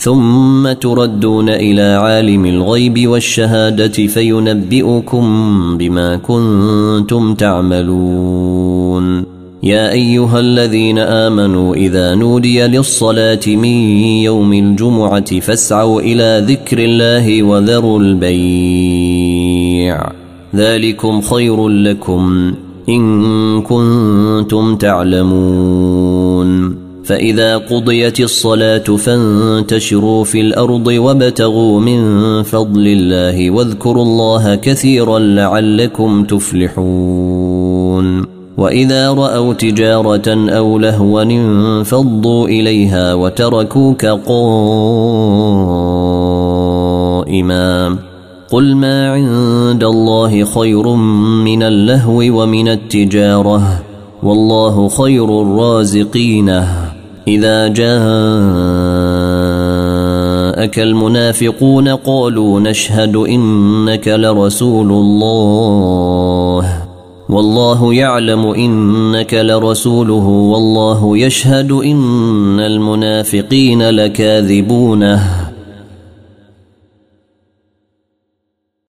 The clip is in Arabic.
ثم تردون إلى عالم الغيب والشهادة فينبئكم بما كنتم تعملون. يا أيها الذين آمنوا إذا نودي للصلاة من يوم الجمعة فاسعوا إلى ذكر الله وذروا البيع. ذلكم خير لكم إن كنتم تعلمون. فإذا قضيت الصلاة فانتشروا في الأرض وابتغوا من فضل الله واذكروا الله كثيرا لعلكم تفلحون. وإذا رأوا تجارة أو لهوا انفضوا إليها وتركوك قائما. قل ما عند الله خير من اللهو ومن التجارة. والله خير الرازقين. إذا جاءك المنافقون قالوا نشهد إنك لرسول الله. والله يعلم إنك لرسوله والله يشهد إن المنافقين لكاذبونه.